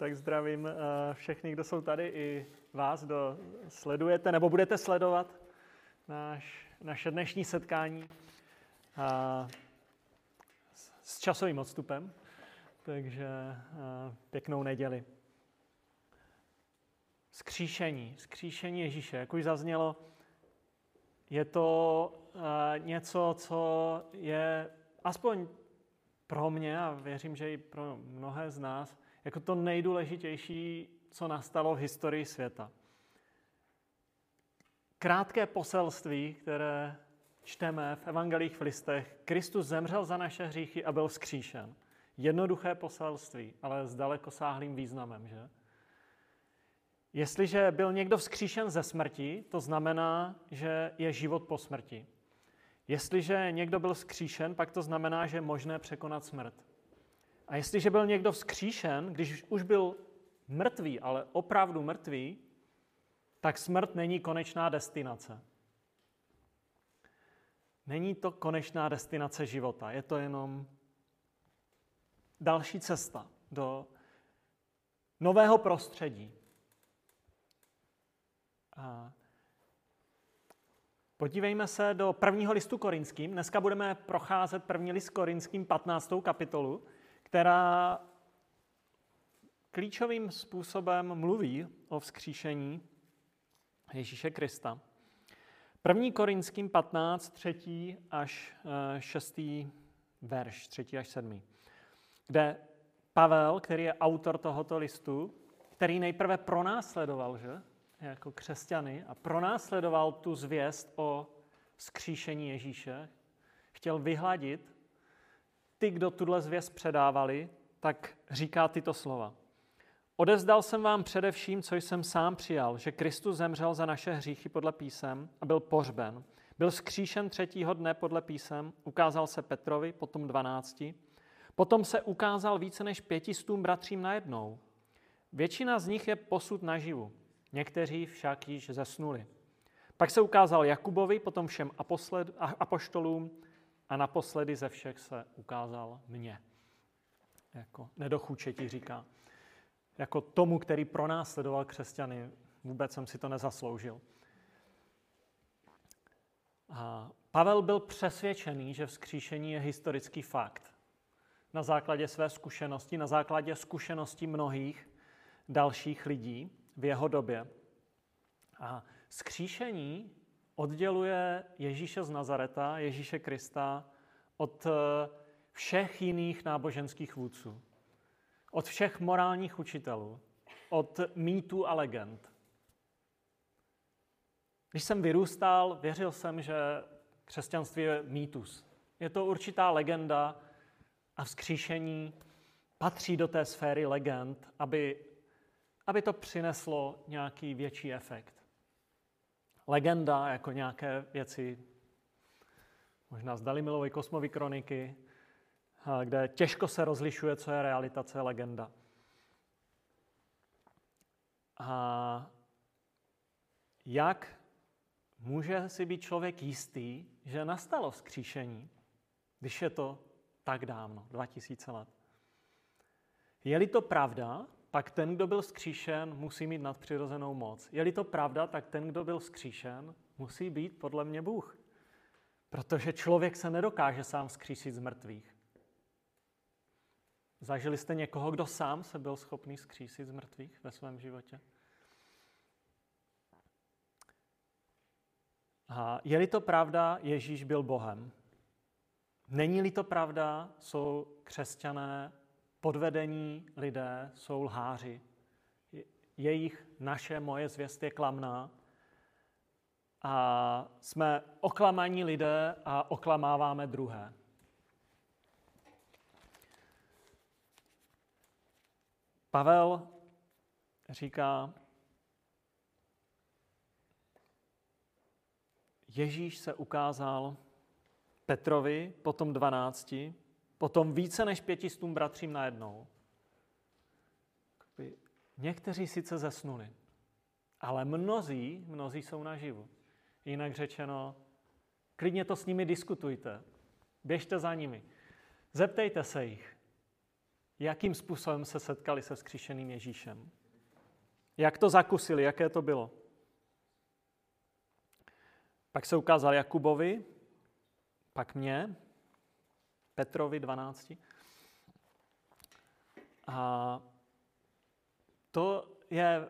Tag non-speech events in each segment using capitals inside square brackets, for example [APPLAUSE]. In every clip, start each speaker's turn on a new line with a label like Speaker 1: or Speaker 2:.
Speaker 1: Tak zdravím eh, všechny, kdo jsou tady, i vás, kdo sledujete nebo budete sledovat náš, naše dnešní setkání a, s časovým odstupem. Takže a, pěknou neděli. Skříšení, skříšení Ježíše, jak už zaznělo, je to něco, co je aspoň pro mě a věřím, že i pro mnohé z nás, jako to nejdůležitější, co nastalo v historii světa. Krátké poselství, které čteme v evangelích v listech. Kristus zemřel za naše hříchy a byl vzkříšen. Jednoduché poselství, ale s dalekosáhlým významem, že? Jestliže byl někdo vzkříšen ze smrti, to znamená, že je život po smrti. Jestliže někdo byl vzkříšen, pak to znamená, že je možné překonat smrt. A jestliže byl někdo vzkříšen, když už byl mrtvý, ale opravdu mrtvý, tak smrt není konečná destinace. Není to konečná destinace života, je to jenom další cesta do nového prostředí. A podívejme se do prvního listu korinským. Dneska budeme procházet první list korinským 15. kapitolu která klíčovým způsobem mluví o vzkříšení Ježíše Krista. První Korinským 15, 3. až 6. Eh, verš, 3. až 7. Kde Pavel, který je autor tohoto listu, který nejprve pronásledoval, že, jako křesťany, a pronásledoval tu zvěst o vzkříšení Ježíše, chtěl vyhladit ty, kdo tuhle zvěst předávali, tak říká tyto slova. Odevzdal jsem vám především, co jsem sám přijal, že Kristus zemřel za naše hříchy podle písem a byl pohřben. Byl skříšen třetího dne podle písem, ukázal se Petrovi, potom dvanácti. Potom se ukázal více než pětistům bratřím najednou. Většina z nich je posud naživu, někteří však již zesnuli. Pak se ukázal Jakubovi, potom všem apoštolům, a naposledy ze všech se ukázal mně. Jako nedochuče ti říká. Jako tomu, který pronásledoval křesťany, vůbec jsem si to nezasloužil. A Pavel byl přesvědčený, že vzkříšení je historický fakt. Na základě své zkušenosti, na základě zkušenosti mnohých dalších lidí v jeho době. A vzkříšení odděluje Ježíše z Nazareta, Ježíše Krista, od eh, všech jiných náboženských vůdců, od všech morálních učitelů, od mýtů a legend. Když jsem vyrůstal, věřil jsem, že křesťanství je mýtus. Je to určitá legenda a vzkříšení patří do té sféry legend, aby, aby to přineslo nějaký větší efekt legenda, jako nějaké věci, možná z Dalimilovy kosmovy kroniky, kde těžko se rozlišuje, co je realita, co je legenda. A jak může si být člověk jistý, že nastalo vzkříšení, když je to tak dávno, 2000 let? Je-li to pravda, pak ten, kdo byl skříšen, musí mít nadpřirozenou moc. Je-li to pravda, tak ten, kdo byl skříšen, musí být podle mě Bůh. Protože člověk se nedokáže sám skřísit z mrtvých. Zažili jste někoho, kdo sám se byl schopný skřísit z mrtvých ve svém životě? A je-li to pravda, Ježíš byl Bohem. Není-li to pravda, jsou křesťané podvedení lidé jsou lháři. Jejich, naše, moje zvěst je klamná. A jsme oklamaní lidé a oklamáváme druhé. Pavel říká, Ježíš se ukázal Petrovi, potom dvanácti, Potom více než pětistům bratřím najednou. Někteří sice zesnuli, ale mnozí, mnozí jsou naživu. Jinak řečeno, klidně to s nimi diskutujte. Běžte za nimi. Zeptejte se jich, jakým způsobem se setkali se vzkříšeným Ježíšem. Jak to zakusili, jaké to bylo. Pak se ukázal Jakubovi, pak mě, Petrovi 12. A to je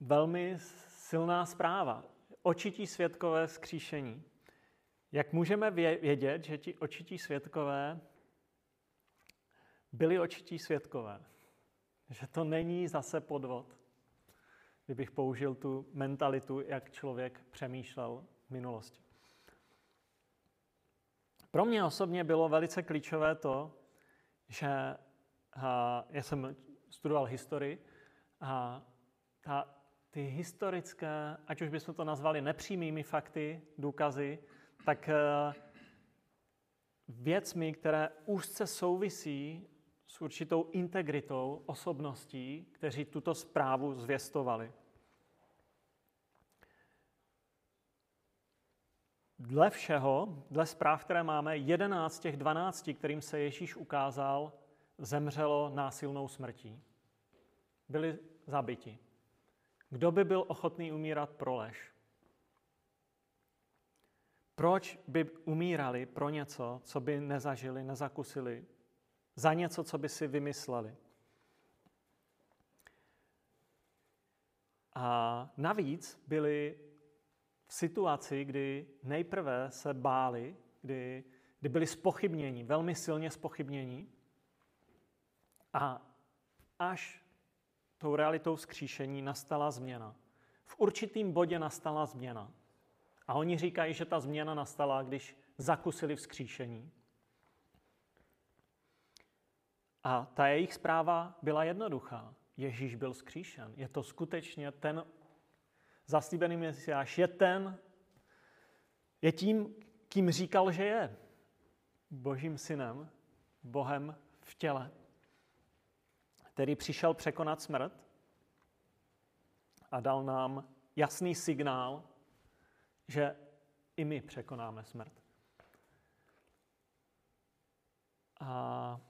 Speaker 1: velmi silná zpráva. Očití světkové skříšení. Jak můžeme vědět, že ti očití světkové byli očití světkové? Že to není zase podvod, kdybych použil tu mentalitu, jak člověk přemýšlel v minulosti. Pro mě osobně bylo velice klíčové to, že já jsem studoval historii a ta, ty historické, ať už bychom to nazvali nepřímými fakty, důkazy, tak eh, věcmi, které úzce souvisí s určitou integritou osobností, kteří tuto zprávu zvěstovali. Dle všeho, dle zpráv, které máme, 11 z těch 12, kterým se Ježíš ukázal, zemřelo násilnou smrtí. Byli zabiti. Kdo by byl ochotný umírat pro lež? Proč by umírali pro něco, co by nezažili, nezakusili, za něco, co by si vymysleli? A navíc byli v situaci, kdy nejprve se báli, kdy, kdy byli spochybněni, velmi silně spochybněni, a až tou realitou vzkříšení nastala změna. V určitým bodě nastala změna. A oni říkají, že ta změna nastala, když zakusili vzkříšení. A ta jejich zpráva byla jednoduchá. Ježíš byl vzkříšen. Je to skutečně ten zaslíbený Mesiáš, je ten, je tím, kým říkal, že je. Božím synem, Bohem v těle, který přišel překonat smrt a dal nám jasný signál, že i my překonáme smrt. A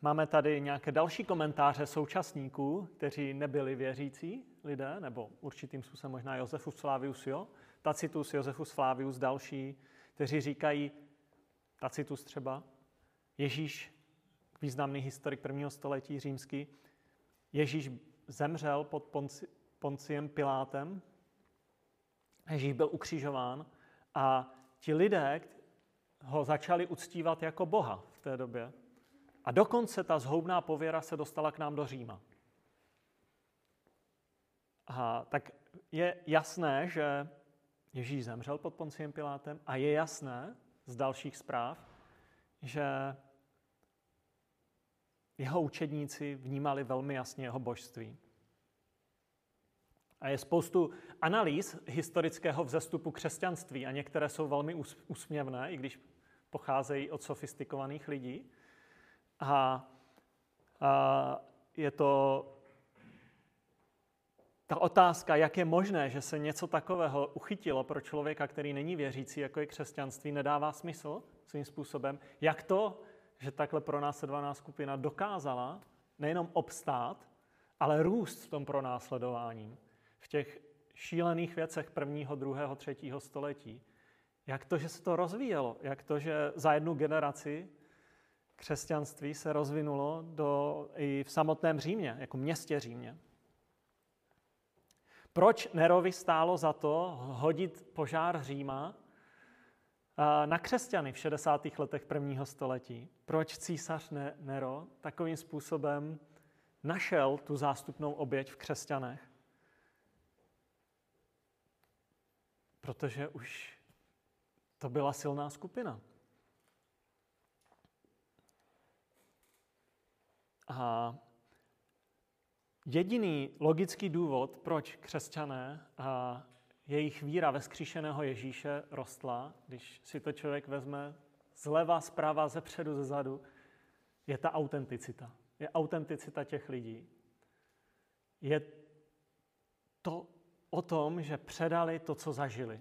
Speaker 1: máme tady nějaké další komentáře současníků, kteří nebyli věřící lidé, nebo určitým způsobem možná Josefus Flavius, jo? Tacitus, Josefus Flavius, další, kteří říkají, Tacitus třeba, Ježíš, významný historik prvního století římský, Ježíš zemřel pod Ponci, Ponciem Pilátem, Ježíš byl ukřižován a ti lidé ho začali uctívat jako Boha v té době. A dokonce ta zhoubná pověra se dostala k nám do Říma. A tak je jasné, že Ježíš zemřel pod Ponciem Pilátem a je jasné z dalších zpráv, že jeho učedníci vnímali velmi jasně jeho božství. A je spoustu analýz historického vzestupu křesťanství a některé jsou velmi úsměvné, i když pocházejí od sofistikovaných lidí. A, a je to ta otázka, jak je možné, že se něco takového uchytilo pro člověka, který není věřící, jako je křesťanství, nedává smysl svým způsobem. Jak to, že takhle pronásledovaná skupina dokázala nejenom obstát, ale růst v tom pronásledování, v těch šílených věcech prvního, druhého, třetího století. Jak to, že se to rozvíjelo? Jak to, že za jednu generaci křesťanství se rozvinulo do, i v samotném Římě, jako městě Římě? Proč Nerovi stálo za to hodit požár Říma na křesťany v 60. letech prvního století? Proč císař Nero takovým způsobem našel tu zástupnou oběť v křesťanech? Protože už to byla silná skupina. A Jediný logický důvod, proč křesťané a jejich víra ve skříšeného Ježíše rostla, když si to člověk vezme zleva, zprava, ze předu, ze zadu, je ta autenticita. Je autenticita těch lidí. Je to o tom, že předali to, co zažili.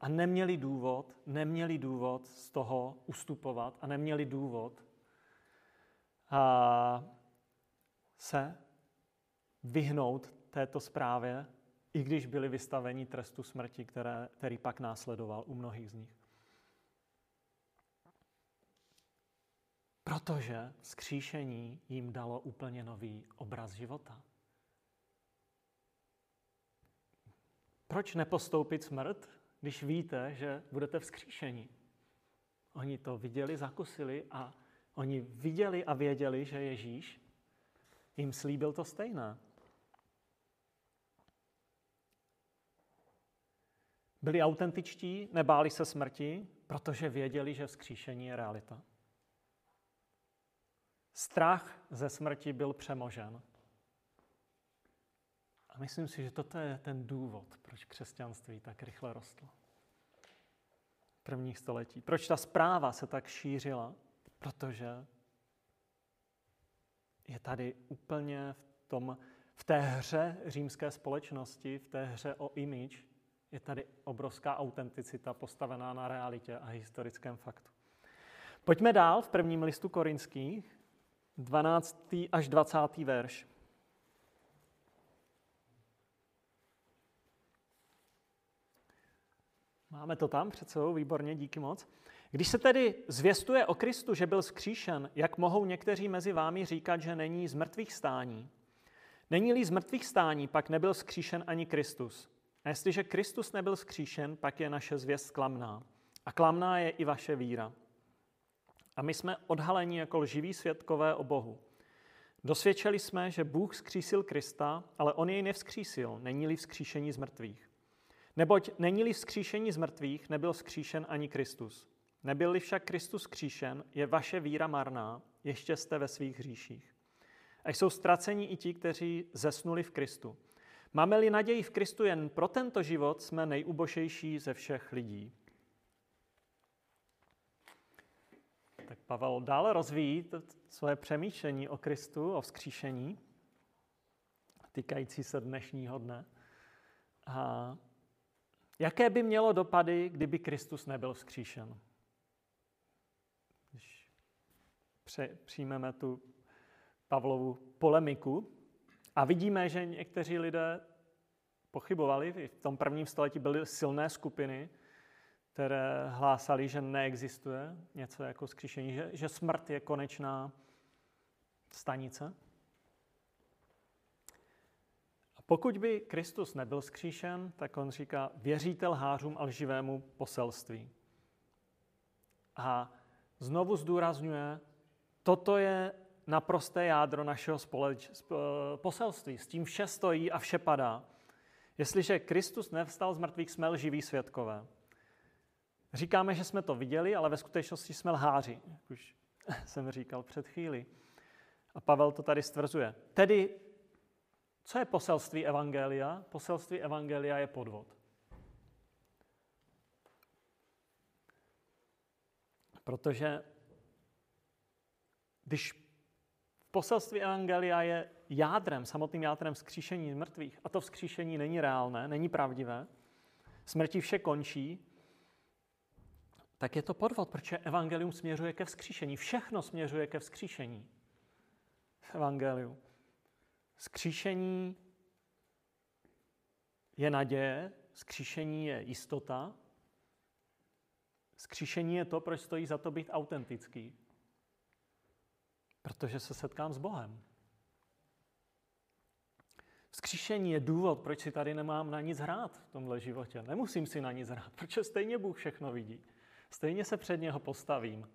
Speaker 1: A neměli důvod, neměli důvod z toho ustupovat a neměli důvod a se vyhnout této zprávě, i když byli vystaveni trestu smrti, které, který pak následoval u mnohých z nich. Protože skříšení jim dalo úplně nový obraz života. Proč nepostoupit smrt, když víte, že budete vzkříšení? Oni to viděli, zakusili a oni viděli a věděli, že Ježíš jim slíbil to stejné. Byli autentičtí, nebáli se smrti, protože věděli, že vzkříšení je realita. Strach ze smrti byl přemožen. A myslím si, že toto je ten důvod, proč křesťanství tak rychle rostlo. Prvních století. Proč ta zpráva se tak šířila? Protože je tady úplně v, tom, v té hře římské společnosti, v té hře o image, je tady obrovská autenticita postavená na realitě a historickém faktu. Pojďme dál v prvním listu korinských, 12. až 20. verš. Máme to tam před sebou, výborně, díky moc. Když se tedy zvěstuje o Kristu, že byl skříšen, jak mohou někteří mezi vámi říkat, že není z mrtvých stání? Není-li z mrtvých stání, pak nebyl skříšen ani Kristus. A jestliže Kristus nebyl skříšen, pak je naše zvěst klamná. A klamná je i vaše víra. A my jsme odhaleni jako lživí svědkové o Bohu. Dosvědčili jsme, že Bůh skřísil Krista, ale on jej nevzkřísil, není-li vzkříšení z mrtvých. Neboť není-li vzkříšení z mrtvých, nebyl vzkříšen ani Kristus. Nebyl-li však Kristus skříšen, je vaše víra marná, ještě jste ve svých hříších. A jsou ztraceni i ti, kteří zesnuli v Kristu. Máme-li naději v Kristu jen pro tento život, jsme nejubošejší ze všech lidí. Tak Pavel dále rozvíjí svoje přemýšlení o Kristu, o vzkříšení, týkající se dnešního dne. A jaké by mělo dopady, kdyby Kristus nebyl vzkříšen? Když přijmeme tu Pavlovu polemiku a vidíme, že někteří lidé pochybovali. V tom prvním století byly silné skupiny, které hlásali, že neexistuje něco jako skříšení, že, že smrt je konečná stanice. A pokud by Kristus nebyl skříšen, tak on říká, věříte lhářům a lživému poselství. A znovu zdůrazňuje, toto je naprosté jádro našeho společ, poselství. S tím vše stojí a vše padá. Jestliže Kristus nevstal z mrtvých, jsme lživí svědkové. Říkáme, že jsme to viděli, ale ve skutečnosti jsme lháři, jak už [LAUGHS] jsem říkal před chvíli. A Pavel to tady stvrzuje. Tedy, co je poselství Evangelia? Poselství Evangelia je podvod. Protože když poselství Evangelia je jádrem, samotným jádrem vzkříšení mrtvých, a to vzkříšení není reálné, není pravdivé, smrti vše končí, tak je to podvod, protože evangelium směřuje ke vzkříšení. Všechno směřuje ke vzkříšení v evangeliu. Vzkříšení je naděje, vzkříšení je jistota, vzkříšení je to, proč stojí za to být autentický. Protože se setkám s Bohem. Vzkříšení je důvod, proč si tady nemám na nic hrát v tomhle životě. Nemusím si na nic hrát, [LAUGHS] protože stejně Bůh všechno vidí. Stejně se před něho postavím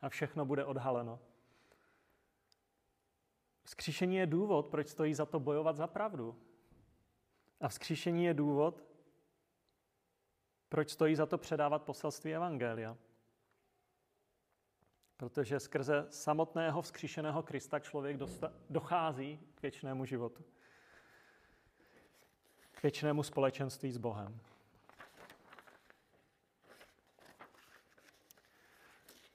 Speaker 1: a všechno bude odhaleno. Vzkříšení je důvod, proč stojí za to bojovat za pravdu. A vzkříšení je důvod, proč stojí za to předávat poselství Evangelia. Protože skrze samotného vzkříšeného Krista člověk dochází k věčnému životu. K věčnému společenství s Bohem.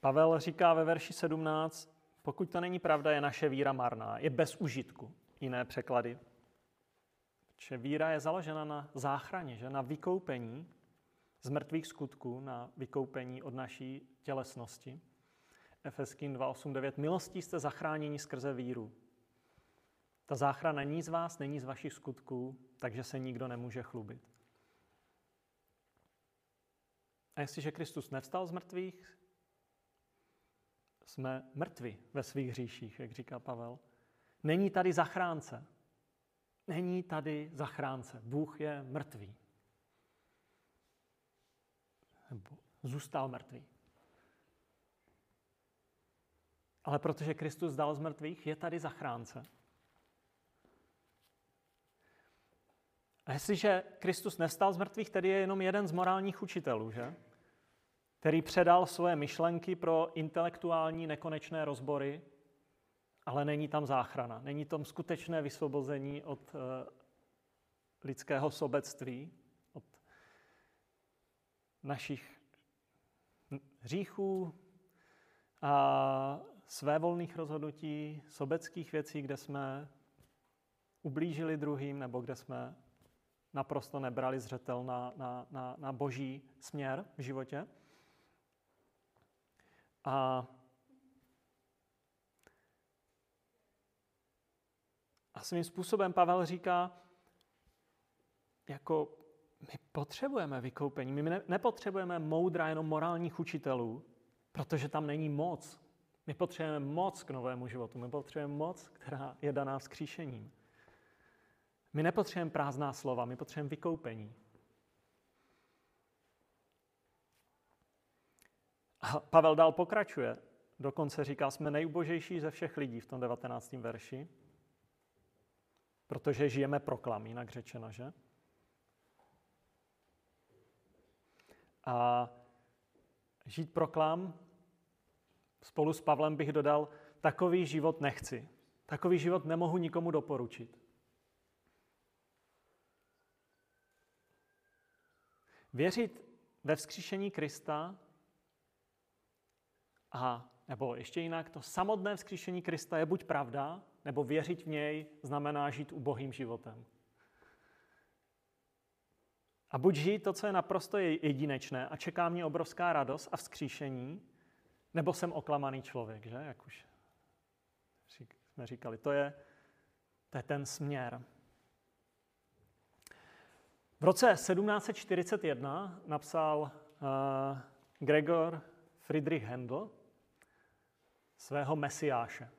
Speaker 1: Pavel říká ve verši 17, pokud to není pravda, je naše víra marná, je bez užitku. Jiné překlady. Že víra je založena na záchraně, že na vykoupení z mrtvých skutků, na vykoupení od naší tělesnosti. Efeským 2.8.9. Milostí jste zachráněni skrze víru. Ta záchrana není z vás, není z vašich skutků, takže se nikdo nemůže chlubit. A jestliže Kristus nevstal z mrtvých, jsme mrtví ve svých hříších, jak říká Pavel. Není tady zachránce. Není tady zachránce. Bůh je mrtvý. Nebo zůstal mrtvý. Ale protože Kristus dal z mrtvých, je tady zachránce. A jestliže Kristus nestal z mrtvých, tedy je jenom jeden z morálních učitelů, že? který předal svoje myšlenky pro intelektuální nekonečné rozbory, ale není tam záchrana. Není tam skutečné vysvobození od uh, lidského sobectví, od našich hříchů a svévolných rozhodnutí, sobeckých věcí, kde jsme ublížili druhým nebo kde jsme naprosto nebrali zřetel na, na, na, na boží směr v životě. A, a svým způsobem Pavel říká, jako my potřebujeme vykoupení, my ne, nepotřebujeme moudra jenom morálních učitelů, protože tam není moc. My potřebujeme moc k novému životu, my potřebujeme moc, která je daná vzkříšením. My nepotřebujeme prázdná slova, my potřebujeme vykoupení. A Pavel dál pokračuje. Dokonce říká, jsme nejubožejší ze všech lidí v tom 19. verši, protože žijeme proklam, jinak řečeno, že? A žít proklam, spolu s Pavlem bych dodal, takový život nechci. Takový život nemohu nikomu doporučit. Věřit ve vzkříšení Krista a nebo ještě jinak, to samotné vzkříšení Krista je buď pravda, nebo věřit v něj znamená žít ubohým životem. A buď žít to, co je naprosto jedinečné a čeká mě obrovská radost a vzkříšení, nebo jsem oklamaný člověk, že? Jak už jsme říkali. To je, to je ten směr. V roce 1741 napsal uh, Gregor Friedrich Handel svého mesiáše.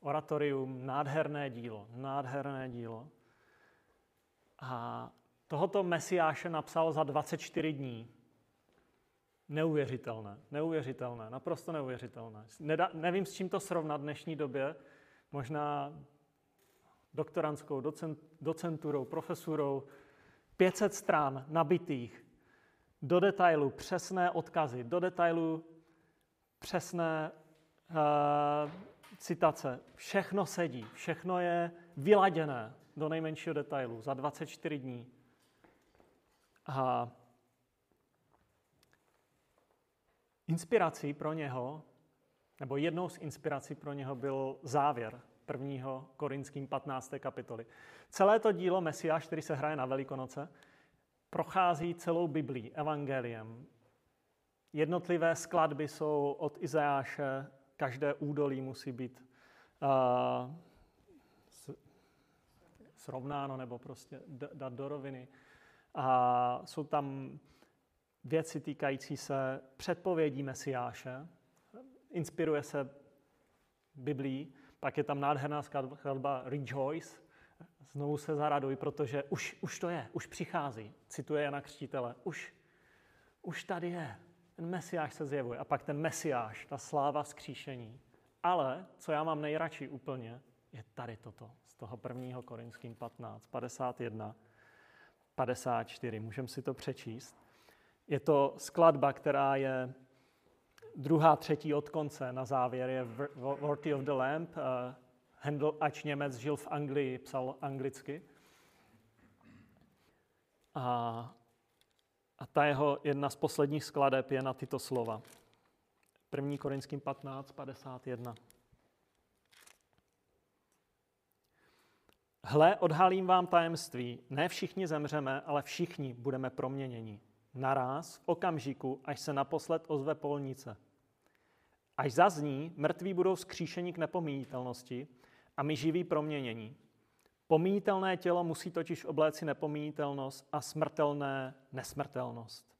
Speaker 1: Oratorium, nádherné dílo, nádherné dílo. A tohoto mesiáše napsal za 24 dní. Neuvěřitelné, neuvěřitelné, naprosto neuvěřitelné. Neda, nevím, s čím to srovnat v dnešní době. Možná doktorantskou, docent, docenturou, profesurou, 500 stran nabitých, do detailu přesné odkazy, do detailu přesné uh, citace. Všechno sedí, všechno je vyladěné do nejmenšího detailu za 24 dní. A inspirací pro něho, nebo jednou z inspirací pro něho byl závěr prvního Korinským 15. kapitoly. Celé to dílo Mesiáš, který se hraje na Velikonoce, prochází celou Biblí, evangeliem. Jednotlivé skladby jsou od Izajáše, každé údolí musí být uh, srovnáno nebo prostě dát do roviny. A jsou tam věci týkající se předpovědí Mesiáše, inspiruje se Biblí, pak je tam nádherná skladba Rejoice, znovu se zaraduj, protože už, už to je, už přichází, cituje Jana Křtitele, už, už tady je, ten Mesiáš se zjevuje. A pak ten Mesiáš, ta sláva skříšení. Ale, co já mám nejradši úplně, je tady toto, z toho prvního Korinským 15, 51, 54. Můžeme si to přečíst. Je to skladba, která je druhá, třetí od konce, na závěr je Worthy of the Lamp, uh, Handel, ač Němec žil v Anglii, psal anglicky. A, a ta jeho jedna z posledních skladeb je na tyto slova. 1. Korinským 15, 51. Hle, odhalím vám tajemství. Ne všichni zemřeme, ale všichni budeme proměněni. Naraz, v okamžiku, až se naposled ozve polnice. Až zazní, mrtví budou skříšeni k nepomíjitelnosti a my živí proměnění. Pomíjitelné tělo musí totiž obléci nepomíjitelnost a smrtelné nesmrtelnost.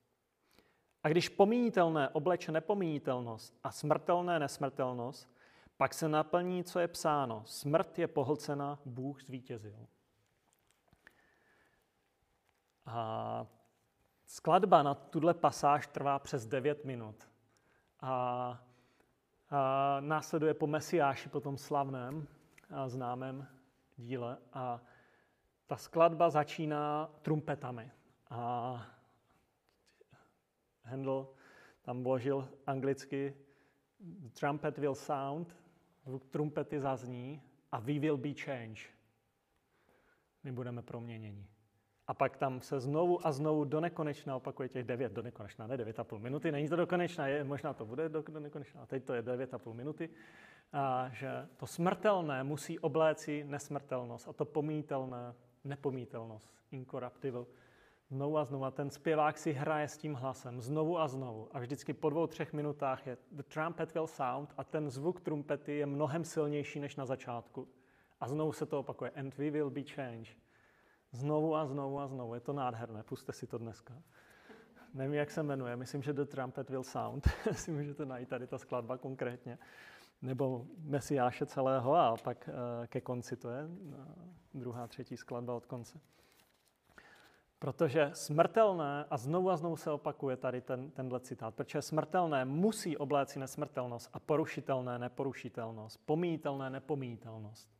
Speaker 1: A když pomíjitelné obleče nepomíjitelnost a smrtelné nesmrtelnost, pak se naplní, co je psáno. Smrt je pohlcena, Bůh zvítězil. A skladba na tuhle pasáž trvá přes 9 minut. A, a následuje po Mesiáši, po tom slavném a známém díle. A ta skladba začíná trumpetami. A Handel tam vložil anglicky trumpet will sound, zvuk trumpety zazní a we will be change. My budeme proměněni. A pak tam se znovu a znovu do nekonečna opakuje těch devět do nekonečna, ne devět a půl minuty, není to do konečna, je, možná to bude do, do nekonečna, teď to je devět a půl minuty, a že to smrtelné musí obléci nesmrtelnost a to pomítelné nepomítelnost, incorruptible. Znovu a znovu. A ten zpěvák si hraje s tím hlasem znovu a znovu. A vždycky po dvou, třech minutách je the trumpet will sound a ten zvuk trumpety je mnohem silnější než na začátku. A znovu se to opakuje. And we will be changed. Znovu a znovu a znovu. Je to nádherné. Puste si to dneska. Nevím, jak se jmenuje. Myslím, že The Trumpet Will Sound. [LAUGHS] si můžete najít tady ta skladba konkrétně. Nebo Mesiáše celého a pak uh, ke konci to je uh, druhá, třetí skladba od konce. Protože smrtelné, a znovu a znovu se opakuje tady ten, tenhle citát, protože smrtelné musí obléci nesmrtelnost a porušitelné neporušitelnost, pomíjitelné nepomíjitelnost.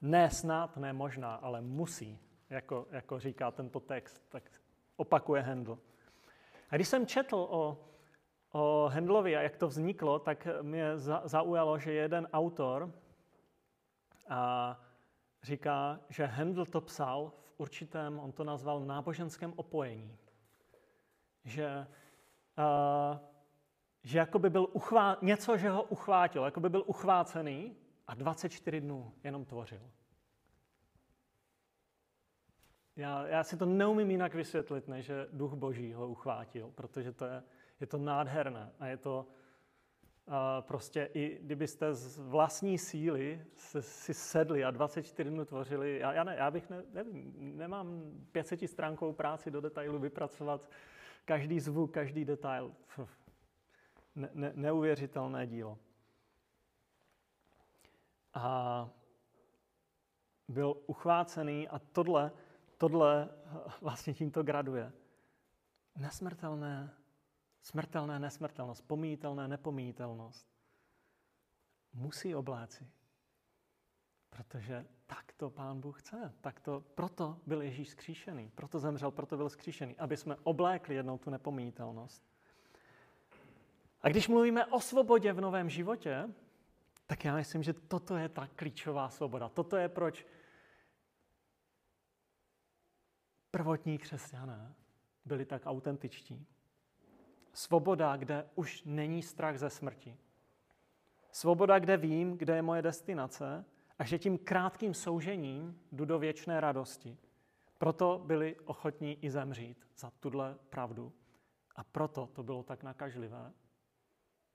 Speaker 1: Ne snad, ne možná, ale musí, jako, jako říká tento text, tak opakuje Handel. A když jsem četl o, o Handlovi a jak to vzniklo, tak mě zaujalo, že jeden autor a říká, že Handel to psal v určitém, on to nazval náboženském opojení. Že, uh, že jako by byl uchvá, něco, že ho uchvátilo, jako by byl uchvácený a 24 dnů jenom tvořil. Já, já si to neumím jinak vysvětlit, než že duch boží ho uchvátil, protože to je, je to nádherné a je to uh, prostě i kdybyste z vlastní síly se, si sedli a 24 dnů tvořili, já, já, ne, já bych, ne, nevím, nemám 500 stránkovou práci do detailu vypracovat každý zvuk, každý detail. Ne, ne, neuvěřitelné dílo. A byl uchvácený a tohle, tohle vlastně tímto graduje. Nesmrtelné, smrtelné nesmrtelnost, pomíjitelné nepomíjitelnost. Musí obléci. Protože tak to pán Bůh chce. Tak to, proto byl Ježíš skříšený. Proto zemřel, proto byl skříšený. Aby jsme oblékli jednou tu nepomíjitelnost. A když mluvíme o svobodě v novém životě, tak já myslím, že toto je ta klíčová svoboda. Toto je proč prvotní křesťané byli tak autentičtí. Svoboda, kde už není strach ze smrti. Svoboda, kde vím, kde je moje destinace a že tím krátkým soužením jdu do věčné radosti. Proto byli ochotní i zemřít za tuhle pravdu. A proto to bylo tak nakažlivé.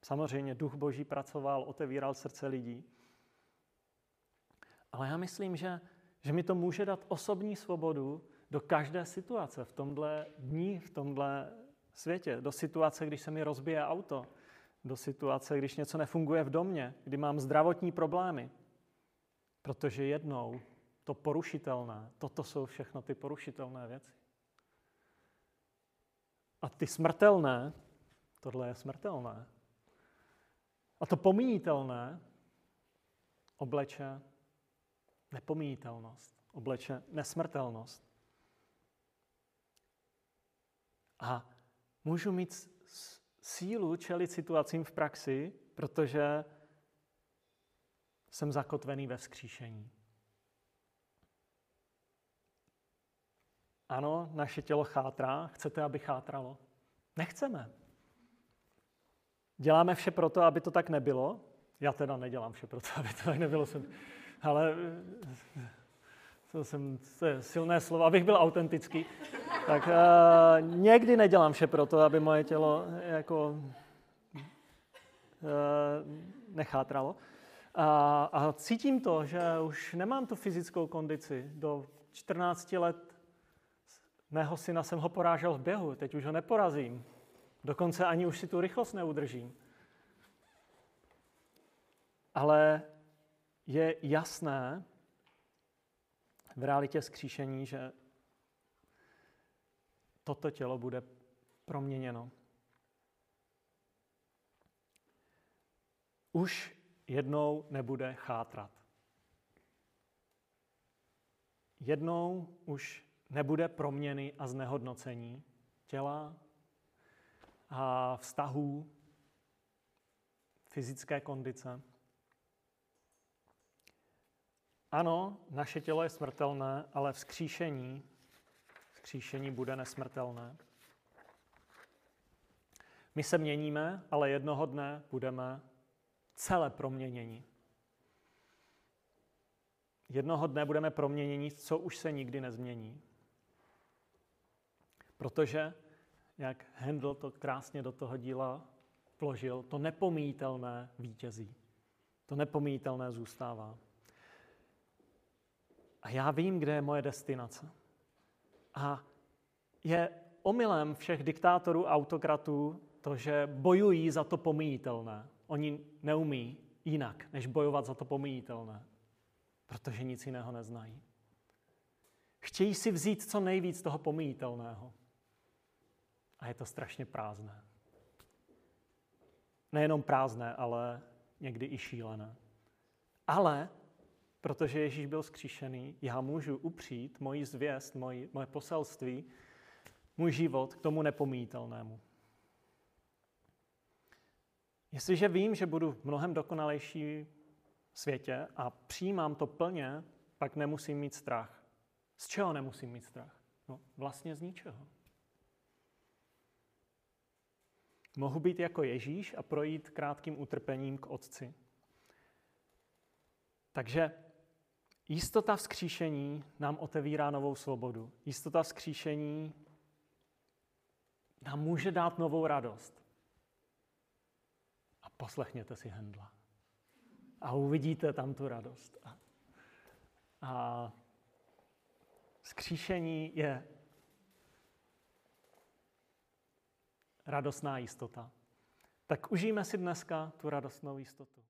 Speaker 1: Samozřejmě duch boží pracoval, otevíral srdce lidí. Ale já myslím, že, že mi to může dát osobní svobodu do každé situace v tomhle dní, v tomhle světě. Do situace, když se mi rozbije auto. Do situace, když něco nefunguje v domě, kdy mám zdravotní problémy. Protože jednou to porušitelné, toto jsou všechno ty porušitelné věci. A ty smrtelné, tohle je smrtelné. A to pomíjitelné obleče nepomíjitelnost, obleče nesmrtelnost. A můžu mít sílu čelit situacím v praxi, protože jsem zakotvený ve vzkříšení. Ano, naše tělo chátrá. Chcete, aby chátralo? Nechceme. Děláme vše pro to, aby to tak nebylo. Já teda nedělám vše pro to, aby to tak nebylo. Ale to, jsem, to je silné slovo, abych byl autentický. Tak uh, někdy nedělám vše pro to, aby moje tělo jako nechátralo. A, a cítím to, že už nemám tu fyzickou kondici. Do 14 let mého syna jsem ho porážel v běhu, teď už ho neporazím. Dokonce ani už si tu rychlost neudržím. Ale je jasné v realitě skříšení, že toto tělo bude proměněno. Už jednou nebude chátrat. Jednou už nebude proměny a znehodnocení těla a vztahů, fyzické kondice. Ano, naše tělo je smrtelné, ale vzkříšení, vzkříšení bude nesmrtelné. My se měníme, ale jednoho dne budeme celé proměnění. Jednoho dne budeme proměnění, co už se nikdy nezmění. Protože, jak Handel to krásně do toho díla vložil, to nepomítelné vítězí. To nepomítelné zůstává. A já vím, kde je moje destinace. A je omylem všech diktátorů, autokratů to, že bojují za to pomíjitelné. Oni neumí jinak, než bojovat za to pomíjitelné, protože nic jiného neznají. Chtějí si vzít co nejvíc toho pomíjitelného. A je to strašně prázdné. Nejenom prázdné, ale někdy i šílené. Ale protože Ježíš byl zkříšený, já můžu upřít moji zvěst, moji, moje poselství, můj život k tomu nepomítelnému. Jestliže vím, že budu v mnohem dokonalejší světě a přijímám to plně, pak nemusím mít strach. Z čeho nemusím mít strach? No, vlastně z ničeho. Mohu být jako Ježíš a projít krátkým utrpením k Otci. Takže jistota vzkříšení nám otevírá novou svobodu. Jistota vzkříšení nám může dát novou radost poslechněte si Hendla. A uvidíte tam tu radost. A, a skříšení je radostná jistota. Tak užijme si dneska tu radostnou jistotu.